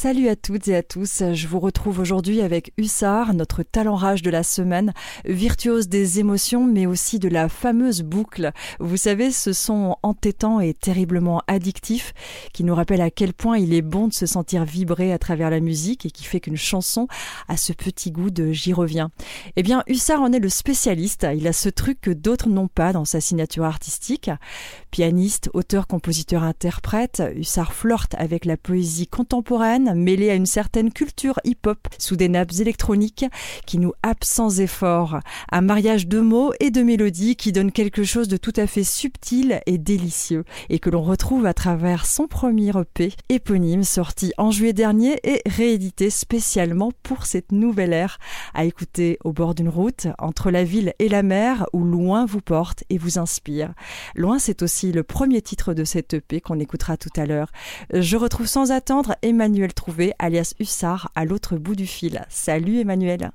Salut à toutes et à tous. Je vous retrouve aujourd'hui avec Hussard, notre talent rage de la semaine, virtuose des émotions, mais aussi de la fameuse boucle. Vous savez, ce son entêtant et terriblement addictif qui nous rappelle à quel point il est bon de se sentir vibrer à travers la musique et qui fait qu'une chanson a ce petit goût de j'y reviens. Eh bien, Hussard en est le spécialiste. Il a ce truc que d'autres n'ont pas dans sa signature artistique. Pianiste, auteur, compositeur, interprète, Hussard flirte avec la poésie contemporaine mêlée à une certaine culture hip-hop sous des nappes électroniques qui nous happent sans effort. Un mariage de mots et de mélodies qui donne quelque chose de tout à fait subtil et délicieux et que l'on retrouve à travers son premier EP éponyme sorti en juillet dernier et réédité spécialement pour cette nouvelle ère à écouter au bord d'une route entre la ville et la mer où loin vous porte et vous inspire. Loin c'est aussi le premier titre de cet EP qu'on écoutera tout à l'heure. Je retrouve sans attendre Emmanuel Trouvé, alias Hussard, à l'autre bout du fil. Salut Emmanuel.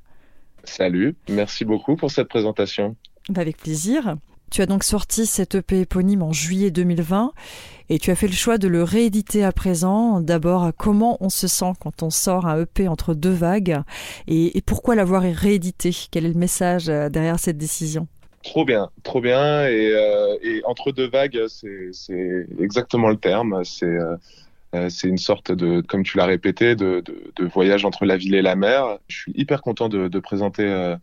Salut, merci beaucoup pour cette présentation. Bah, avec plaisir. Tu as donc sorti cet EP éponyme en juillet 2020 et tu as fait le choix de le rééditer à présent. D'abord, comment on se sent quand on sort un EP entre deux vagues et, pourquoi l'avoir réédité? Quel est le message euh, derrière cette décision? Trop bien, trop bien. Et, euh, entre deux vagues, c'est exactement le terme. C'est euh, c'est une sorte de, comme tu l'as répété, de, voyage entre la ville et la mer. Je suis hyper content de, présenter euh,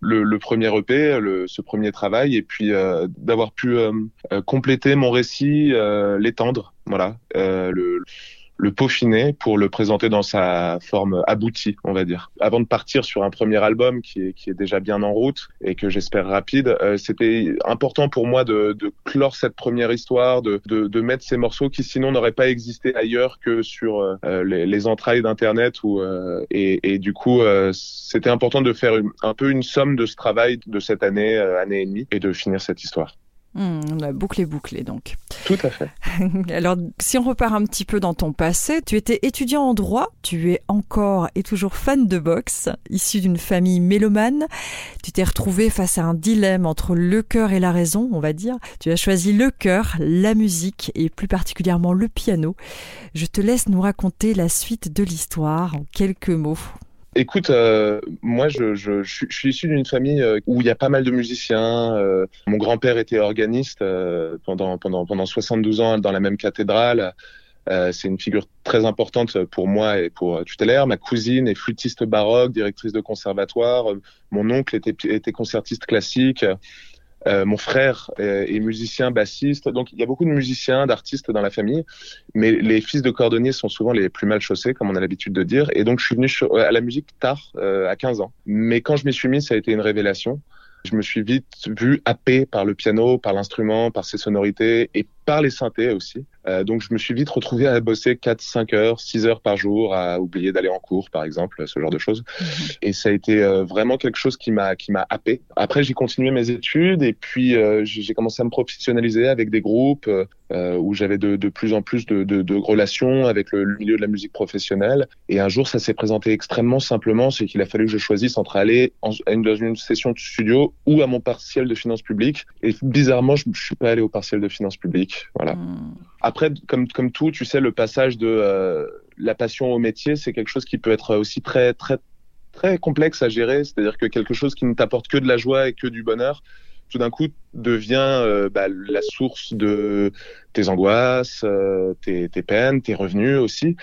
le, premier EP, ce premier travail, et puis euh, d'avoir pu compléter mon récit, l'étendre. Voilà, le, le peaufiner pour le présenter dans sa forme aboutie, on va dire. Avant de partir sur un premier album qui est, qui est déjà bien en route et que j'espère rapide, euh, c'était important pour moi de, de, clore cette première histoire, de, de, de mettre ces morceaux qui sinon n'auraient pas existé ailleurs que sur euh, les, les, entrailles d'Internet. Euh, et, et, du coup, c'était important de faire un peu une somme de ce travail de cette année, année et demie, et de finir cette histoire. Hmm, on a bouclé, bouclé donc. Tout à fait. Alors, si on repart un petit peu dans ton passé, tu étais étudiant en droit, tu es encore et toujours fan de boxe, issu d'une famille mélomane. Tu t'es retrouvé face à un dilemme entre le cœur et la raison, on va dire. Tu as choisi le cœur, la musique et plus particulièrement le piano. Je te laisse nous raconter la suite de l'histoire en quelques mots. Écoute, euh, moi, je, je, je, suis issu d'une famille euh, où il y a pas mal de musiciens. Euh, mon grand-père était organiste pendant, pendant, pendant 72 ans dans la même cathédrale. c'est une figure très importante pour moi et pour tutélaire. Ma cousine est flûtiste baroque, directrice de conservatoire. Mon oncle était, était concertiste classique. Euh, mon frère est, musicien bassiste, donc il y a beaucoup de musiciens, d'artistes dans la famille, mais les fils de cordonniers sont souvent les plus mal chaussés, comme on a l'habitude de dire, et donc je suis venu à la musique tard, euh, à 15 ans. Mais quand je m'y suis mis, ça a été une révélation. Je me suis vite vu happé par le piano, par l'instrument, par ses sonorités et par les synthés aussi. Euh, donc je me suis vite retrouvé à bosser 4, 5 heures, 6 heures par jour, à oublier d'aller en cours par exemple, ce genre de choses. Mhm. Et ça a été euh, vraiment quelque chose qui m'a qui m'a happé. Après j'ai continué mes études et puis euh, j'ai commencé à me professionnaliser avec des groupes où j'avais de, de, plus en plus de, de, de relations avec le, milieu de la musique professionnelle. Et un jour ça s'est présenté extrêmement simplement, c'est qu'il a fallu que je choisisse entre aller en, une, dans une session de studio ou à mon partiel de finances publiques. Et bizarrement je, je suis pas allé au partiel de finances publiques. Voilà. Mhm. Après, comme, comme tout, tu sais, le passage de euh, la passion au métier, c'est quelque chose qui peut être aussi très, très, très complexe à gérer. C'est-à-dire que quelque chose qui ne t'apporte que de la joie et que du bonheur, tout d'un coup devient euh, bah, la source de tes angoisses, euh, tes, tes, peines, tes revenus aussi.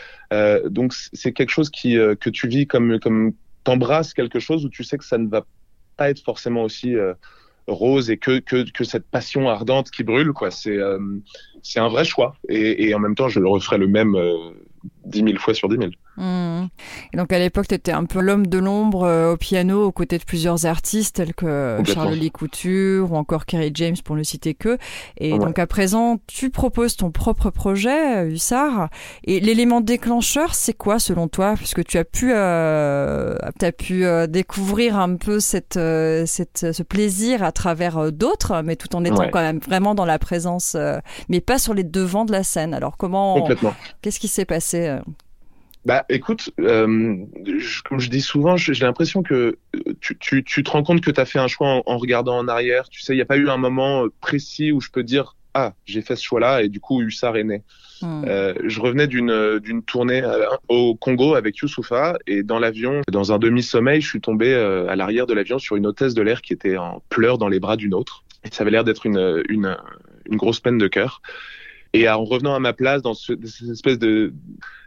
donc c'est quelque chose qui que tu vis comme comme t'embrasses quelque chose où tu sais que ça ne va pas être forcément aussi rose et que, que, que cette passion ardente qui brûle quoi. C'est euh, c'est un vrai choix. Et, et, en même temps je le referai le même euh, dix mille fois sur dix mille Mmh. Et donc à l'époque, tu étais un peu l'homme de l'ombre euh, au piano aux côtés de plusieurs artistes tels que Charles Lee Couture ou encore Kerry James pour ne citer que. Et donc à présent, tu proposes ton propre projet, euh, Hussard. Et l'élément déclencheur, c'est quoi selon toi? Puisque tu as pu, euh, as pu euh, découvrir un peu cette, cette, ce plaisir à travers d'autres, mais tout en étant quand même vraiment dans la présence, mais pas sur les devants de la scène. Alors comment Qu'est-ce qui s'est passé bah, écoute, euh, comme je dis souvent, j'ai l'impression que euh, tu, tu, tu, te rends compte que tu as fait un choix en, regardant en arrière. Tu sais, il n'y a pas eu un moment euh, précis où je peux dire ah, j'ai fait ce choix-là et du coup, Hussard est né. Euh, je revenais d'une d'une tournée au Congo avec Youssoufa et dans l'avion, dans un demi-sommeil, je suis tombé à l'arrière de l'avion sur une hôtesse de l'air qui était en pleurs dans les bras d'une autre. Et ça avait l'air d'être une, une, une grosse peine de cœur. Et en revenant à ma place, dans cette espèce de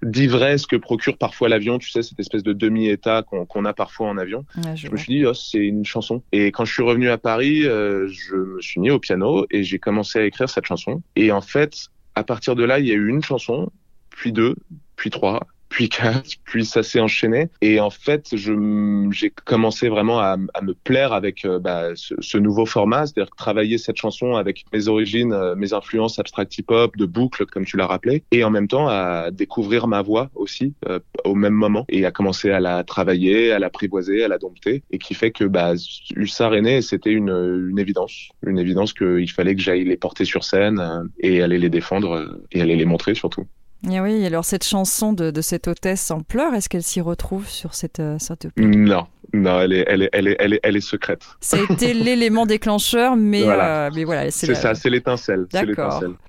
d'ivresse que procure parfois l'avion, tu sais, cette espèce de demi-état qu'on a parfois en avion, je, me suis dit, oh, c'est une chanson. Et quand je suis revenu à Paris, euh, je me suis mis au piano et j'ai commencé à écrire cette chanson. Et en fait, à partir de là, il y a eu une chanson, puis deux, puis trois, puis ça s'est enchaîné. Et en fait, j'ai commencé vraiment à, me plaire avec euh, bah, ce, nouveau format, c'est-à-dire travailler cette chanson avec mes origines, euh, mes influences abstract hip-hop, de boucle, comme tu l'as rappelé, et en même temps à découvrir ma voix aussi euh, au même moment et à commencer à la travailler, à l'apprivoiser, à la dompter, et qui fait que bah, Hussard c'était une évidence, une évidence qu'il fallait que j'aille les porter sur scène et aller les défendre et aller les montrer surtout. Et oui, alors cette chanson de, de cette hôtesse en pleurs, est-ce qu'elle s'y retrouve sur cette, euh, cette Non, non, elle est, elle est, elle est, elle est, elle est secrète. Ça a été l'élément déclencheur, mais voilà, euh, mais voilà c'est ça, c'est l'étincelle.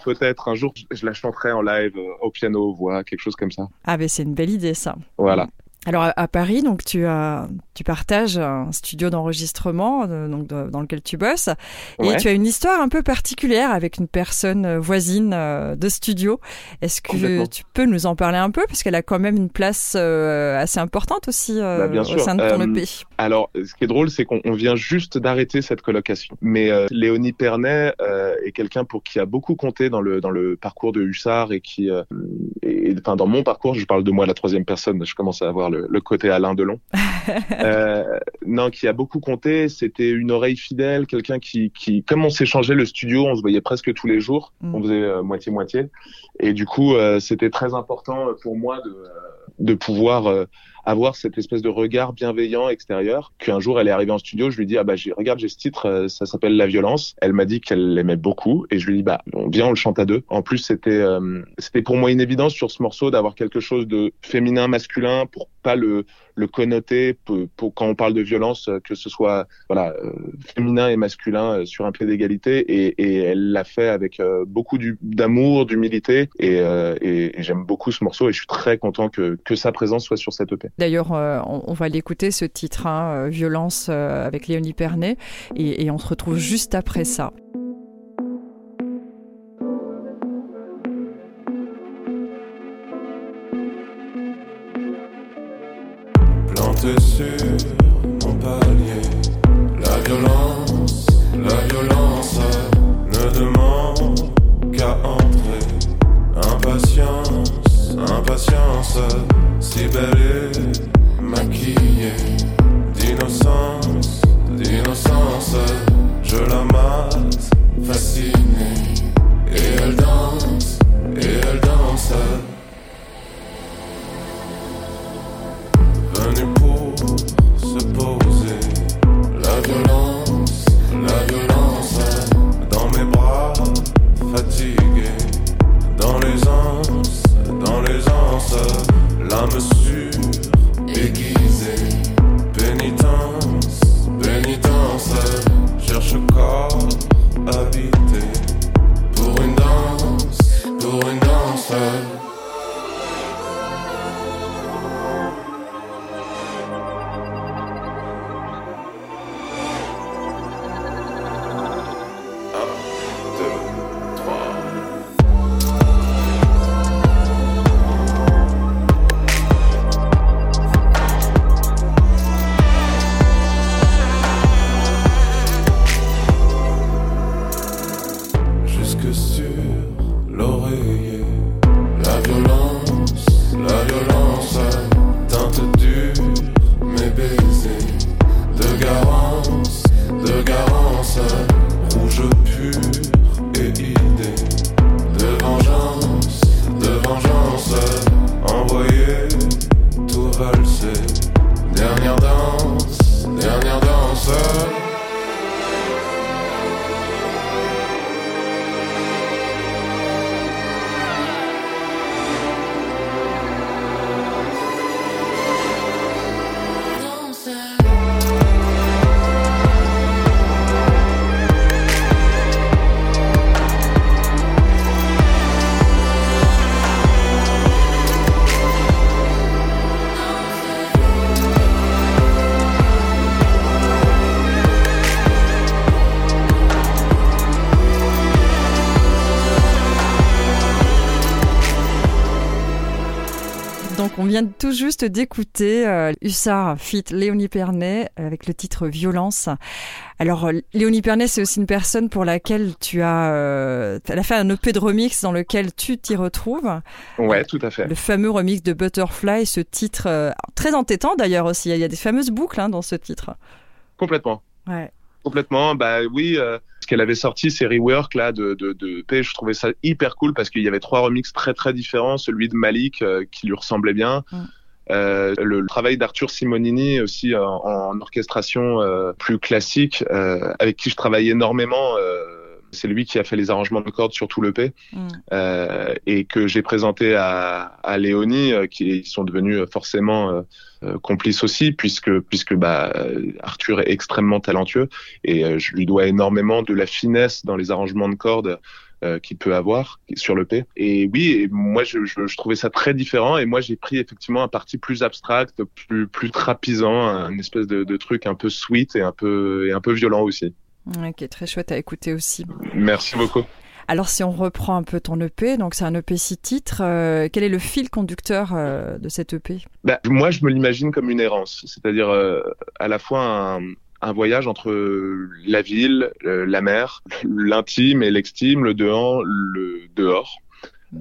Peut-être un jour, je la chanterai en live, euh, au piano, voix, quelque chose comme ça. Ah, mais c'est une belle idée, ça. Voilà. Alors à Paris, donc tu as, tu partages un studio d'enregistrement euh, donc dans lequel tu bosses. Et tu as une histoire un peu particulière avec une personne euh, voisine euh, de studio. Est-ce que tu peux nous en parler un peu? Parce qu'elle a quand même une place assez importante aussi bah, au sein de ton EP. Alors ce qui est drôle, c'est qu'on vient juste d'arrêter cette colocation, mais Léonie Pernet est quelqu'un pour qui a beaucoup compté dans le dans le parcours de Hussard et qui, et, enfin dans mon parcours, je parle de moi la troisième personne, je commence à avoir le, côté Alain Delon. euh, non, qui a beaucoup compté. C'était une oreille fidèle, quelqu'un qui, qui, comme on s'échangeait le studio, on se voyait presque tous les jours. Mm. On faisait euh, moitié moitié. Et du coup, euh, c'était très important pour moi de, euh, de pouvoir avoir cette espèce de regard bienveillant extérieur. Qu'un jour, elle est arrivée en studio, je lui dis ah bah regarde j'ai ce titre, ça s'appelle La Violence. Elle m'a dit qu'elle l'aimait beaucoup et je lui dis bah viens on le chante à deux. En plus c'était c'était pour moi une évidence sur ce morceau d'avoir quelque chose de féminin masculin pour pas le, le connoter pour, quand on parle de violence, que ce soit voilà euh, féminin et masculin euh, sur un pied d'égalité. Et, et, elle l'a fait avec euh, beaucoup d'amour, d'humilité. Et, et, j'aime beaucoup ce morceau et je suis très content que, que sa présence soit sur cette EP. D'ailleurs, on, on, va l'écouter ce titre, hein, Violence, avec Léonie Pernet, et, et on se retrouve juste après ça. sur mon palier. La violence, la violence ne demande qu'à entrer. Impatience, impatience, si me sur aiguisé. On vient tout juste d'écouter euh, Hussard fit Léonie Pernet avec le titre Violence. Alors Léonie Pernet, c'est aussi une personne pour laquelle tu as, euh, elle a fait un EP de remix dans lequel tu t'y retrouves. Ouais, tout à fait. Le fameux remix de Butterfly, ce titre euh, très entêtant d'ailleurs aussi. Il y a des fameuses boucles hein, dans ce titre. Complètement. Ouais. Complètement. Bah oui, euh, qu'elle avait sorti, c'est Rework là de, de, de P. Je trouvais ça hyper cool parce qu'il y avait trois remixes très très différents. Celui de Malik euh, qui lui ressemblait bien. Mm. Euh, le, le travail d'Arthur Simonini aussi en, en orchestration euh, plus classique, euh, avec qui je travaille énormément. euh, c'est lui qui a fait les arrangements de cordes sur tout le P Mm. euh, et que j'ai présenté à, à Léonie, euh, qui sont devenus forcément euh, euh, complices aussi, puisque puisque bah euh, Arthur est extrêmement talentueux et euh, je lui dois énormément de la finesse dans les arrangements de cordes euh, qu'il peut avoir sur le P. Et oui, et moi je, je, je trouvais ça très différent et moi j'ai pris effectivement un parti plus abstract, plus plus trapisant, un espèce de, de truc un peu sweet et un peu et un peu violent aussi. Ok, très chouette à écouter aussi. Merci beaucoup. Alors si on reprend un peu ton EP, donc c'est un EP six titres, euh, quel est le fil conducteur euh, de cet EP Bah, moi, je me l'imagine comme une errance, c'est-à-dire euh, à la fois un, un voyage entre la ville, la mer, l'intime et l'extime, le dehors, le dehors.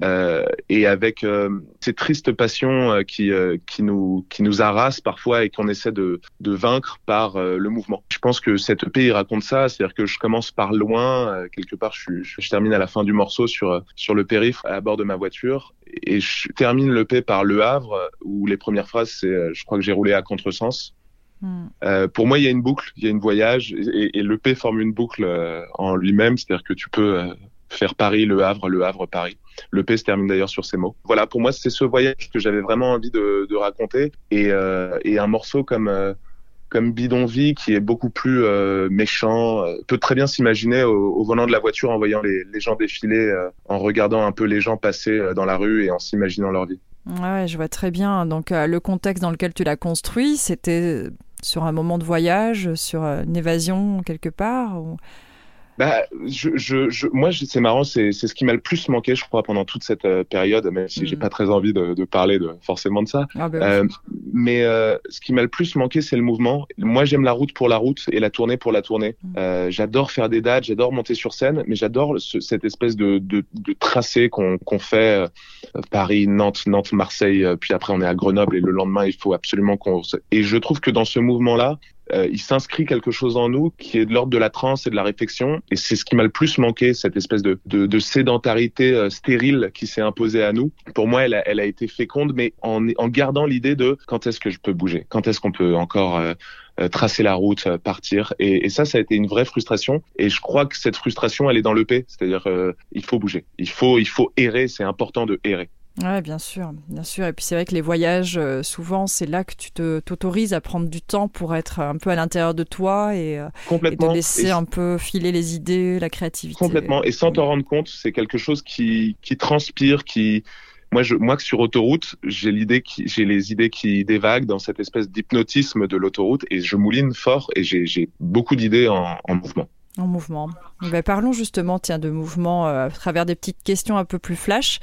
Euh, et avec euh, ces tristes passions euh, qui euh, qui nous qui nous harassent parfois et qu'on essaie de de vaincre par euh, le mouvement. Je pense que cette EP raconte ça, c'est-à-dire que je commence par loin, euh, quelque part je, je, je termine à la fin du morceau sur sur le périph à bord de ma voiture et je termine l'EP par Le Havre où les premières phrases c'est euh, je crois que j'ai roulé à contresens. Hmm. Euh, pour moi, il y a une boucle, il y a une voyage, et, et l'EP forme une boucle euh, en lui-même, c'est-à-dire que tu peux euh, faire Paris, Le Havre, Le Havre, Paris. L'EP se termine d'ailleurs sur ces mots. Voilà, pour moi, c'est ce voyage que j'avais vraiment envie de, raconter, et, euh, et un morceau comme euh, comme Bidonville, qui est beaucoup plus euh, méchant, peut très bien s'imaginer au, volant de la voiture en voyant les, gens défiler, en regardant un peu les gens passer dans la rue et en s'imaginant leur vie. Ouais, je vois très bien. Donc le contexte dans lequel tu l'as construit, c'était sur un moment de voyage, sur une évasion quelque part. Bah, je, je, je, moi, c'est marrant, c'est, c'est ce qui m'a le plus manqué, je crois, pendant toute cette euh, période, même si j'ai Mhm. pas très envie de, de parler de, forcément de ça. Ah, bah, Euh, mais euh, ce qui m'a le plus manqué, c'est le mouvement. Moi, j'aime la route pour la route et la tournée pour la tournée. Euh, j'adore faire des dates, j'adore monter sur scène, mais j'adore ce- cette espèce de, de, de tracé qu'on, qu'on fait euh, Paris, Nantes, Nantes, Marseille, euh, puis après on est à Grenoble et le lendemain, il faut absolument qu'on. Et je trouve que dans ce mouvement-là, euh, il s'inscrit quelque chose en nous qui est de l'ordre de la transe et de la réflexion. Et c'est ce qui m'a le plus manqué, cette espèce de, de, de sédentarité euh, stérile qui s'est imposée à nous. Pour moi, elle a, elle a été féconde, mais en, en gardant l'idée de quand est-ce que je peux bouger, quand est-ce qu'on peut encore euh, euh, tracer la route, euh, partir? Et, et ça, ça a été une vraie frustration. Et je crois que cette frustration, elle est dans le c'est-à-dire euh, il faut bouger, il faut, il faut errer. C'est important de errer. Ouais, bien sûr, bien sûr. Et puis c'est vrai que les voyages, euh, souvent, c'est là que tu te t'autorises à prendre du temps pour être un peu à l'intérieur de toi et, euh, et de Complètement. laisser Et- un peu filer les idées, la créativité. Complètement. Et sans t'en rendre compte, c'est quelque chose qui, qui transpire, qui, moi, je, moi, que sur autoroute, j'ai l'idée qui, j'ai les idées qui dévaguent dans cette espèce d'hypnotisme de l'autoroute et je mouline fort et j'ai, j'ai beaucoup d'idées en, en mouvement. En mouvement. Ben, parlons justement tiens, de mouvement euh, à travers des petites questions un peu plus flash.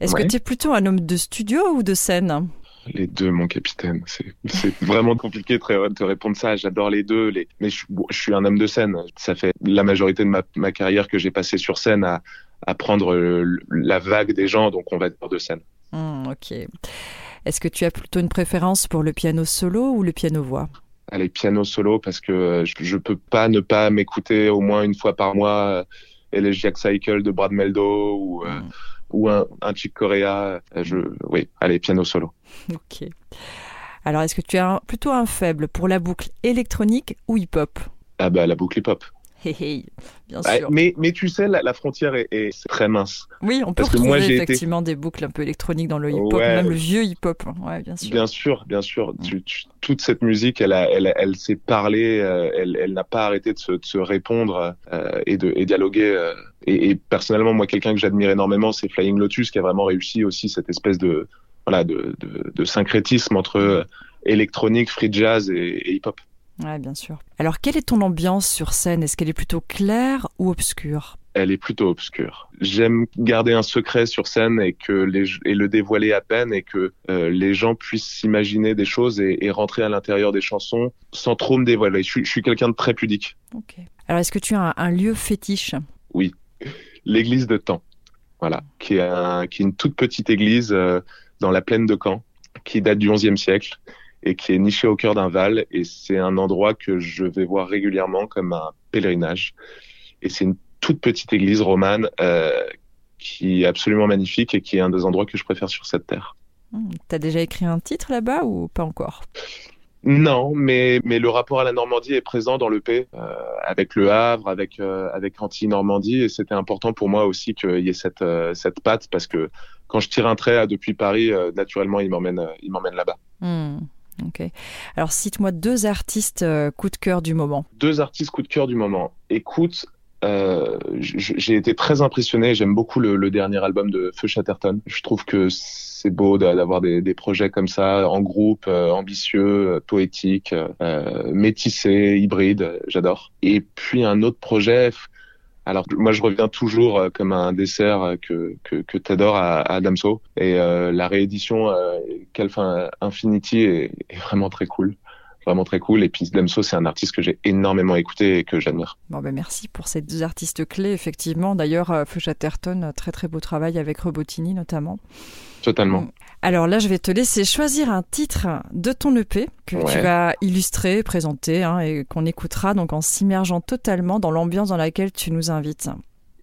Est-ce Ouais. que tu es plutôt un homme de studio ou de scène? Les deux, mon capitaine. C'est, vraiment compliqué de te répondre ça. J'adore les deux. Les... Mais je, bon, je suis un homme de scène. Ça fait la majorité de ma, ma carrière que j'ai passé sur scène à, à prendre euh, la vague des gens, donc on va dire de scène. Hmm, Ok. Est-ce que tu as plutôt une préférence pour le piano solo ou le piano-voix? Allez, piano solo, parce que euh, je, je peux pas ne pas m'écouter au moins une fois par mois euh, Elegiac Cycle de Brad Meldo ou, euh, ou un, un Chick Corea. Euh, Je, oui, allez, piano solo. Ok. Alors, est-ce que tu as un- plutôt un faible pour la boucle électronique ou hip-hop? Ah bah la boucle hip-hop. Bien Ouais, mais, mais tu sais, la, la frontière est, très mince. Oui, on peut parce que moi, retrouver j'ai été- effectivement des boucles un peu électroniques dans le hip-hop, Ouais. même le vieux hip-hop. Ouais, bien sûr. Bien sûr, bien sûr. Tu- tu- toute cette musique, elle, a, elle, a- elle s'est parlé, euh, elle, elle n'a pas arrêté de se, de se répondre euh, et de et dialoguer. euh. et, et personnellement, moi, quelqu'un que j'admire énormément, c'est Flying Lotus, qui a vraiment réussi aussi cette espèce de voilà de, de, de syncrétisme entre électronique, free jazz et, et hip-hop. Ouais, bien sûr. Alors, quelle est ton ambiance sur scène? Est-ce qu'elle est plutôt claire ou obscure? Elle est plutôt obscure. J'aime garder un secret sur scène et que les et le dévoiler à peine et que euh, les gens puissent s'imaginer des choses et, et, rentrer à l'intérieur des chansons sans trop me dévoiler. Je, je suis quelqu'un de très pudique. Ok. Alors est-ce que tu as un, un lieu fétiche? Oui, l'église de Temps. Voilà, qui est, un, qui est une toute petite église euh, dans la plaine de Caen, qui date du XIe siècle et qui est nichée au cœur d'un val. Et c'est un endroit que je vais voir régulièrement comme un pèlerinage. Et c'est une toute petite église romane euh, qui est absolument magnifique et qui est un des endroits que je préfère sur cette terre. Mmh. T'as déjà écrit un titre là-bas ou pas encore? Non, mais, mais le rapport à la Normandie est présent dans le P, euh, avec le Havre, avec, euh, avec Anti-Normandie, et c'était important pour moi aussi qu'il y ait cette, euh, cette patte, parce que quand je tire un trait depuis Paris, naturellement, il m'emmène, il m'emmène là-bas. Mmh. Ok. Alors, cite-moi deux artistes coup de cœur du moment. Deux artistes coup de cœur du moment. Écoute, euh, j'ai été très impressionné. J'aime beaucoup le, le, dernier album de Feu Chatterton. Je trouve que c'est beau d'avoir des, des, projets comme ça, en groupe, euh, ambitieux, euh, poétiques, euh, métissés, hybrides. J'adore. Et puis un autre projet. Alors moi je reviens toujours euh, comme un dessert que que, que t'adores à, à Damso et la réédition Calfin Infinity est, est vraiment très cool vraiment très cool. Et puis Damso, c'est un artiste que j'ai énormément écouté et que j'admire. Bon, ben merci pour ces deux artistes clés, effectivement. D'ailleurs, Feu Chatterton, très très beau travail avec Robotini notamment. Totalement. Alors là, je vais te laisser choisir un titre de ton EP que ouais. tu vas illustrer, présenter hein, et qu'on écoutera donc en s'immergeant totalement dans l'ambiance dans laquelle tu nous invites.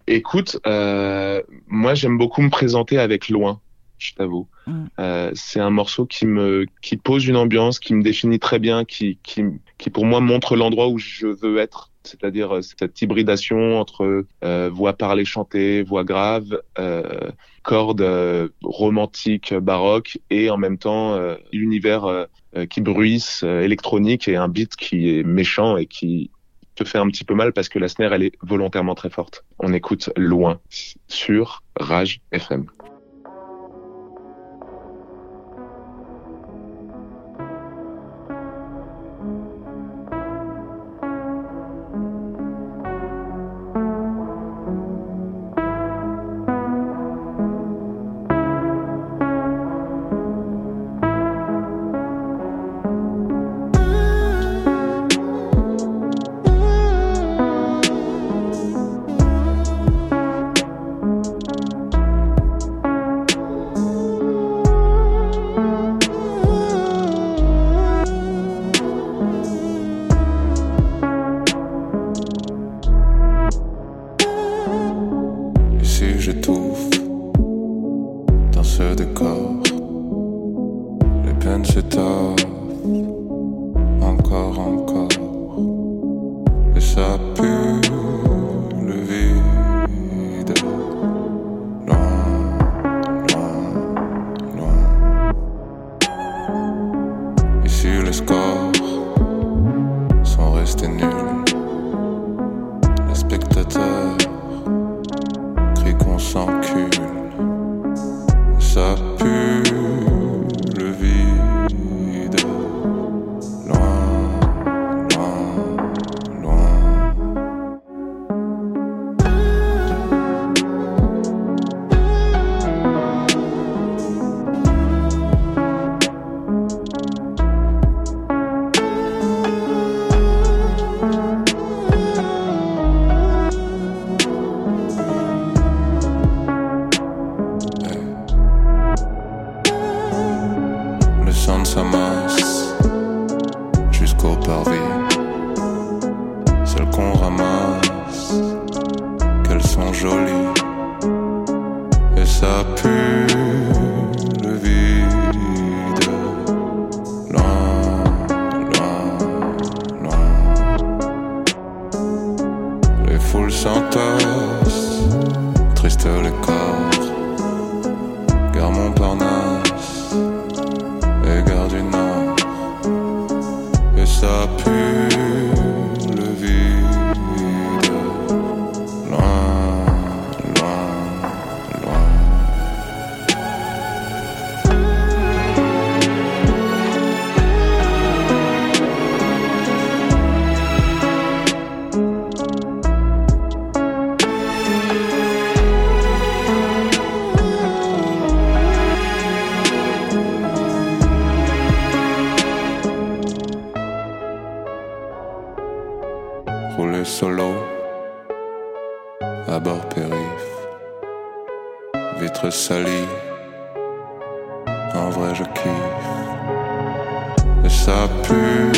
Écoute, euh, moi j'aime beaucoup me présenter avec Loin je t'avoue. Mm. Euh, c'est un morceau qui me qui pose une ambiance, qui me définit très bien, qui qui, qui pour moi montre l'endroit où je veux être, c'est-à-dire cette hybridation entre euh, voix parlée chantée, voix grave, euh, cordes euh, romantiques baroques et en même temps l'univers qui bruisse électronique et un beat qui est méchant et qui te fait un petit peu mal parce que la snare elle est volontairement très forte. On écoute loin sur Rage FM. stop périph, vitre salie, en vrai je kiffe, et ça pue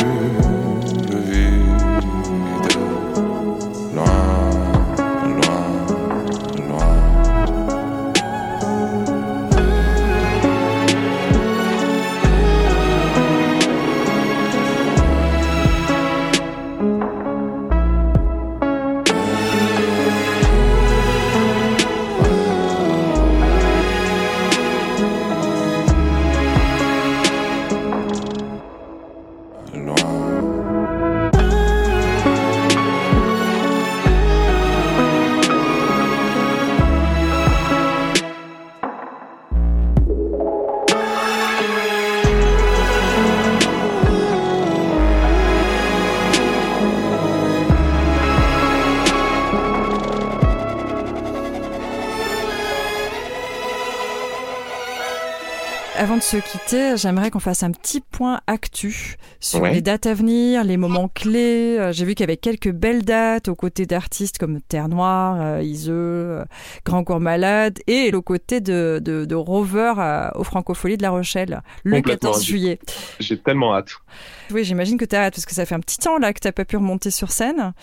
Avant de se quitter, j'aimerais qu'on fasse un petit point actu sur Ouais. les dates à venir, les moments clés. Euh, J'ai vu qu'il y avait quelques belles dates aux côtés d'artistes comme Terre Noire, euh, Iseux, euh, Grand Corps Malade et aux côtés de, de, de Rover à- au Francofolie de La Rochelle le Complètement. 14 juillet. J'ai tellement hâte. Oui, j'imagine que tu as hâte parce que ça fait un petit temps là que tu pas pu remonter sur scène.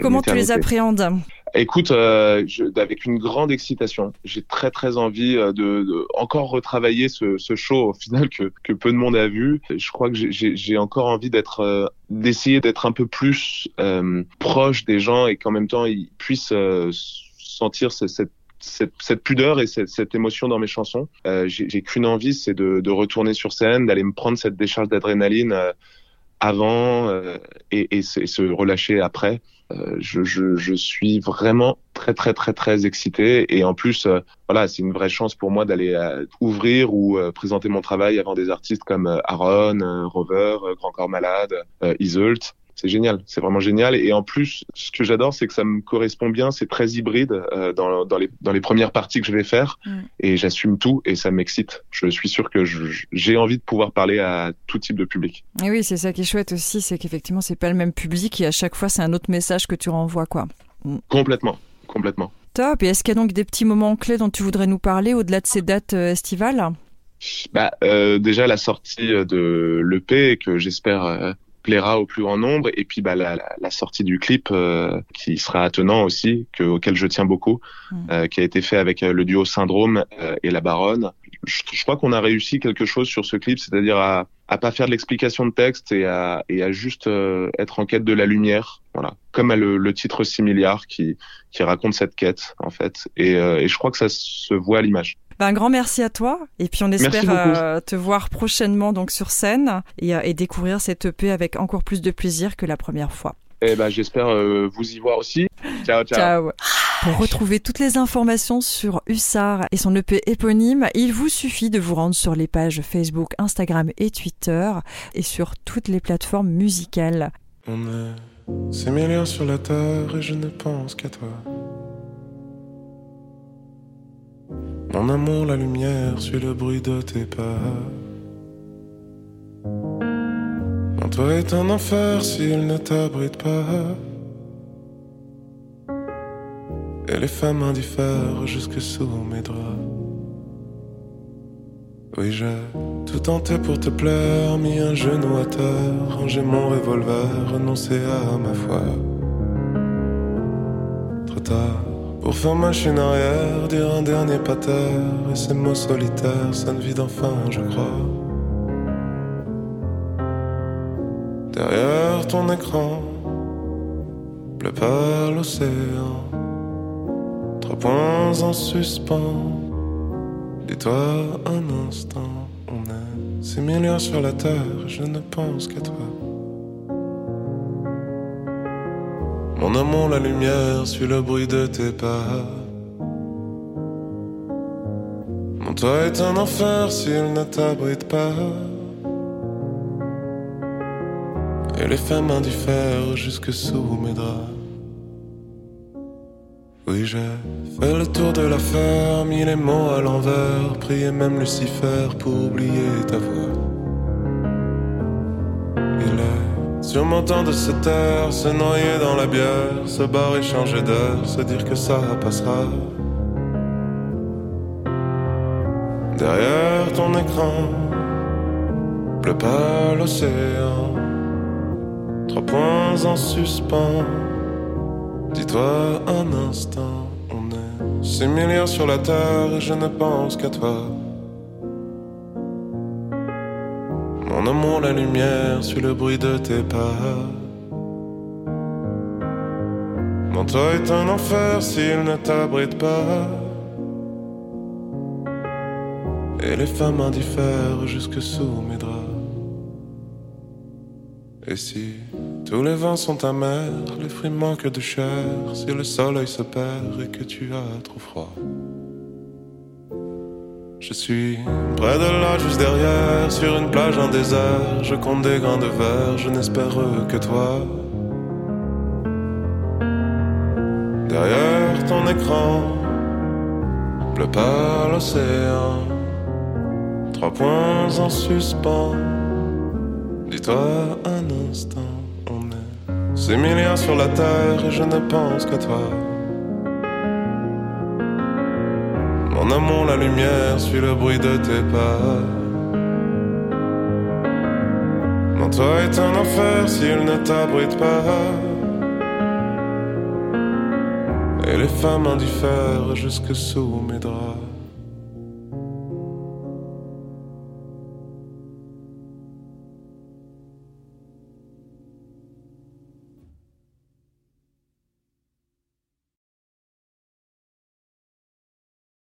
Comment tu les appréhendes? Écoute, euh, je- avec une grande excitation, j'ai très très envie euh, de, de encore retravailler ce, ce show au final que, que peu de monde a vu. Je crois que j'ai- encore envie d'être, euh, d'essayer d'être un peu plus euh, proche des gens et qu'en même temps ils puissent euh, sentir ce- cette cette, cette pudeur et cette, cette émotion dans mes chansons. Euh, j'ai qu'une envie, c'est de, de retourner sur scène, d'aller me prendre cette décharge d'adrénaline euh, avant euh, et, et se relâcher après. Euh, je, je, je suis vraiment très très très très excité et en plus euh, voilà c'est une vraie chance pour moi d'aller euh, ouvrir ou euh, présenter mon travail avant des artistes comme Aaron, Rover, Grand Corps Malade, Iseult. C'est génial, c'est vraiment génial. Et en plus, ce que j'adore, c'est que ça me correspond bien. C'est très hybride euh, dans, dans, les, dans les premières parties que je vais faire, Mm. et j'assume tout et ça m'excite. Je suis sûr que j'ai envie de pouvoir parler à tout type de public. Et oui, c'est ça qui est chouette aussi, c'est qu'effectivement c'est pas le même public et à chaque fois c'est un autre message que tu renvoies quoi. Complètement, complètement. Top. Et est-ce qu'il y a donc des petits moments clés dont tu voudrais nous parler au-delà de ces dates euh, estivales? Bah, euh, déjà la sortie de l'EP que j'espère euh, plaira au plus grand nombre. Et puis bah, la, la, la sortie du clip euh, qui sera attenant aussi que, auquel je tiens beaucoup Mm. euh, qui a été fait avec euh, le duo Syndrome euh, et la Baronne. Je, je crois qu'on a réussi quelque chose sur ce clip c'est-à-dire à à pas faire de l'explication de texte et à et à juste euh, être en quête de la lumière. Voilà. Comme le, le titre 6 milliards qui qui raconte cette quête en fait. Et, euh, et je crois que ça se voit à l'image Ben, un grand merci à toi et puis on espère euh, te voir prochainement donc sur scène et, euh, et découvrir cette EP avec encore plus de plaisir que la première fois. et ben j'espère euh, vous y voir aussi ciao ciao Ciao. Pour retrouver toutes les informations sur Hussard et son EP éponyme, il vous suffit de vous rendre sur les pages Facebook, Instagram et Twitter et sur toutes les plateformes musicales. On est milliards sur la terre et je ne pense qu'à toi. Mon amour, la lumière, suit le bruit de tes pas. Mon toit est un enfer s'il ne t'abrite pas. Et les femmes indiffèrent jusque sous mes draps. Oui, j'ai tout tenté pour te plaire, mis un genou à terre, rangé mon revolver, renoncé à ma foi. Trop tard pour faire machine arrière, dire un dernier pater, et ces mots solitaires sonnent vide enfin, je crois. Derrière ton écran, bleu pâle l'océan, trois points en suspens. Dis-toi un instant, on est six milliards sur la terre, je ne pense qu'à toi. Mon amour, la lumière, suit le bruit de tes pas. Mon toit est un enfer s'il ne t'abrite pas. Et les femmes indiffèrent jusque sous mes draps. Oui, j'ai fait le tour de la ferme, mis les mots à l'envers, prié même Lucifer pour oublier ta voix. Est Surmontant de se taire, se noyer dans la bière, se barrer, changer d'heure, se dire que ça passera. Derrière ton écran, pleut pas l'océan. Trois points en suspens. Dis-toi un instant, on est six milliards sur la terre et je ne pense qu'à toi. Mon amour, la lumière suit le bruit de tes pas. Mon toit est un enfer s'il ne t'abrite pas. Et les femmes indiffèrent jusque sous mes draps. Et si tous les vents sont amers, les fruits manquent de chair, si le soleil se perd et que tu as trop froid. Je suis près de là, juste derrière, sur une plage en désert. Je compte des grains de verre, je n'espère que toi. Derrière ton écran, pleut pas l'océan. Trois points en suspens. Dis-toi un instant, on est six milliards sur la terre et je ne pense qu'à toi. Mon amour, la lumière suit le bruit de tes pas. Mon toit est un enfer s'il ne t'abrite pas. Et les femmes indiffèrent jusque sous mes draps.